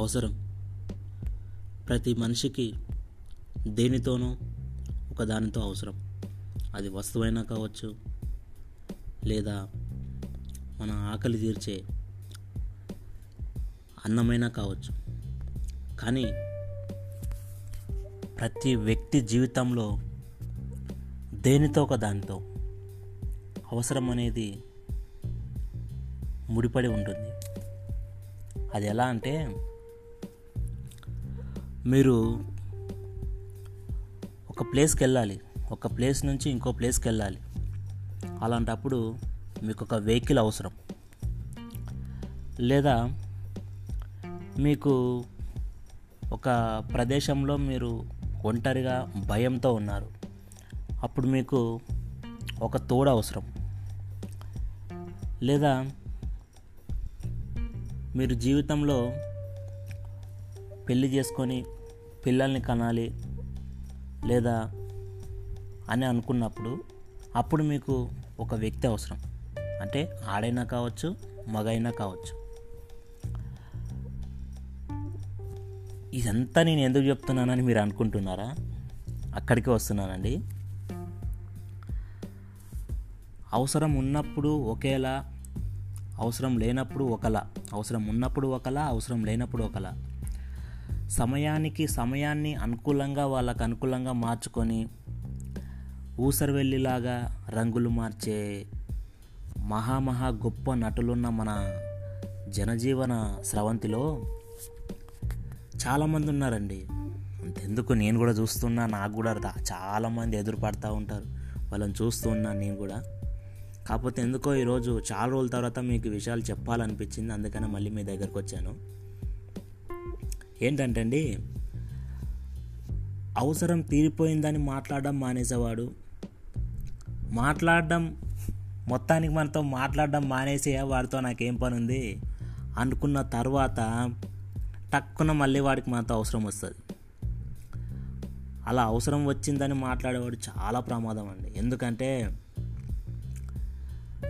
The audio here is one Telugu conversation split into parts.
అవసరం. ప్రతి మనిషికి దేనితోనో ఒకదానితో అవసరం. అది వస్తువైనా కావచ్చు లేదా మన ఆకలి తీర్చే అన్నమైనా కావచ్చు. కానీ ప్రతి వ్యక్తి జీవితంలో దేనితో ఒక దానితో అవసరం అనేది ముడిపడి ఉంటుంది. అది ఎలా అంటే మీరు ఒక ప్లేస్కి వెళ్ళాలి ఒక ప్లేస్ నుంచి ఇంకో ప్లేస్కి వెళ్ళాలి అలాంటప్పుడు మీకు ఒక వెహికల్ అవసరం. లేదా మీకు ఒక ప్రదేశంలో మీరు ఒంటరిగా భయంతో ఉన్నారు. అప్పుడు మీకు ఒక తోడు అవసరం. లేదా మీరు జీవితంలో పెళ్ళి చేసుకొని పిల్లల్ని కనాలి లేదా అని అనుకున్నప్పుడు అప్పుడు మీకు ఒక వ్యక్తి అవసరం. అంటే ఆడైనా కావచ్చు మగైనా కావచ్చు. ఇదంతా నేను ఎందుకు చెప్తున్నానని మీరు అనుకుంటున్నారా? అక్కడికి వస్తున్నానండి. అవసరం ఉన్నప్పుడు ఒకేలా అవసరం లేనప్పుడు ఒకలా. అవసరం ఉన్నప్పుడు ఒకలా అవసరం లేనప్పుడు ఒకలా. సమయానికి సమయాన్ని అనుకూలంగా వాళ్ళకు అనుకూలంగా మార్చుకొని ఊసరవెల్లిలాగా రంగులు మార్చే మహామహా గొప్ప నటులున్న మన జనజీవన స్రవంతిలో చాలామంది ఉన్నారండి. అంతెందుకు నేను కూడా చూస్తున్నా నాకు కూడా చాలామంది ఎదురుపడతా ఉంటారు. వాళ్ళని చూస్తూ ఉన్నాను నేను కూడా. కాకపోతే ఎందుకో ఈరోజు చాలా రోజుల తర్వాత మీకు విషయాలు చెప్పాలనిపించింది అందుకనే మళ్ళీ మీ దగ్గరకు వచ్చాను. ఏంటంటే అండి అవసరం తీరిపోయిందని మాట్లాడడం మానేసేవాడు. మాట్లాడడం మొత్తానికి మనతో మాట్లాడడం మానేసే వాడితో నాకేం పని ఉంది అనుకున్న తర్వాత టక్కున మళ్ళీ వాడికి మనతో అవసరం వస్తుంది. అలా అవసరం వచ్చిందని మాట్లాడేవాడు చాలా ప్రమాదం అండి. ఎందుకంటే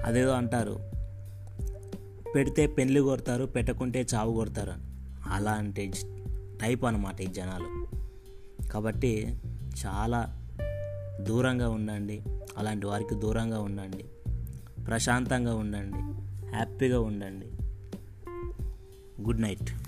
అదేదో అంటారు పెడితే పెళ్ళి కొడతారు పెట్టకుంటే చావు కొడతారు అని. అలాంటి టైప్ అనమాట ఈ జనాలు. కాబట్టి చాలా దూరంగా ఉండండి అలాంటి వారికి దూరంగా ఉండండి ప్రశాంతంగా ఉండండి హ్యాపీగా ఉండండి. Good night.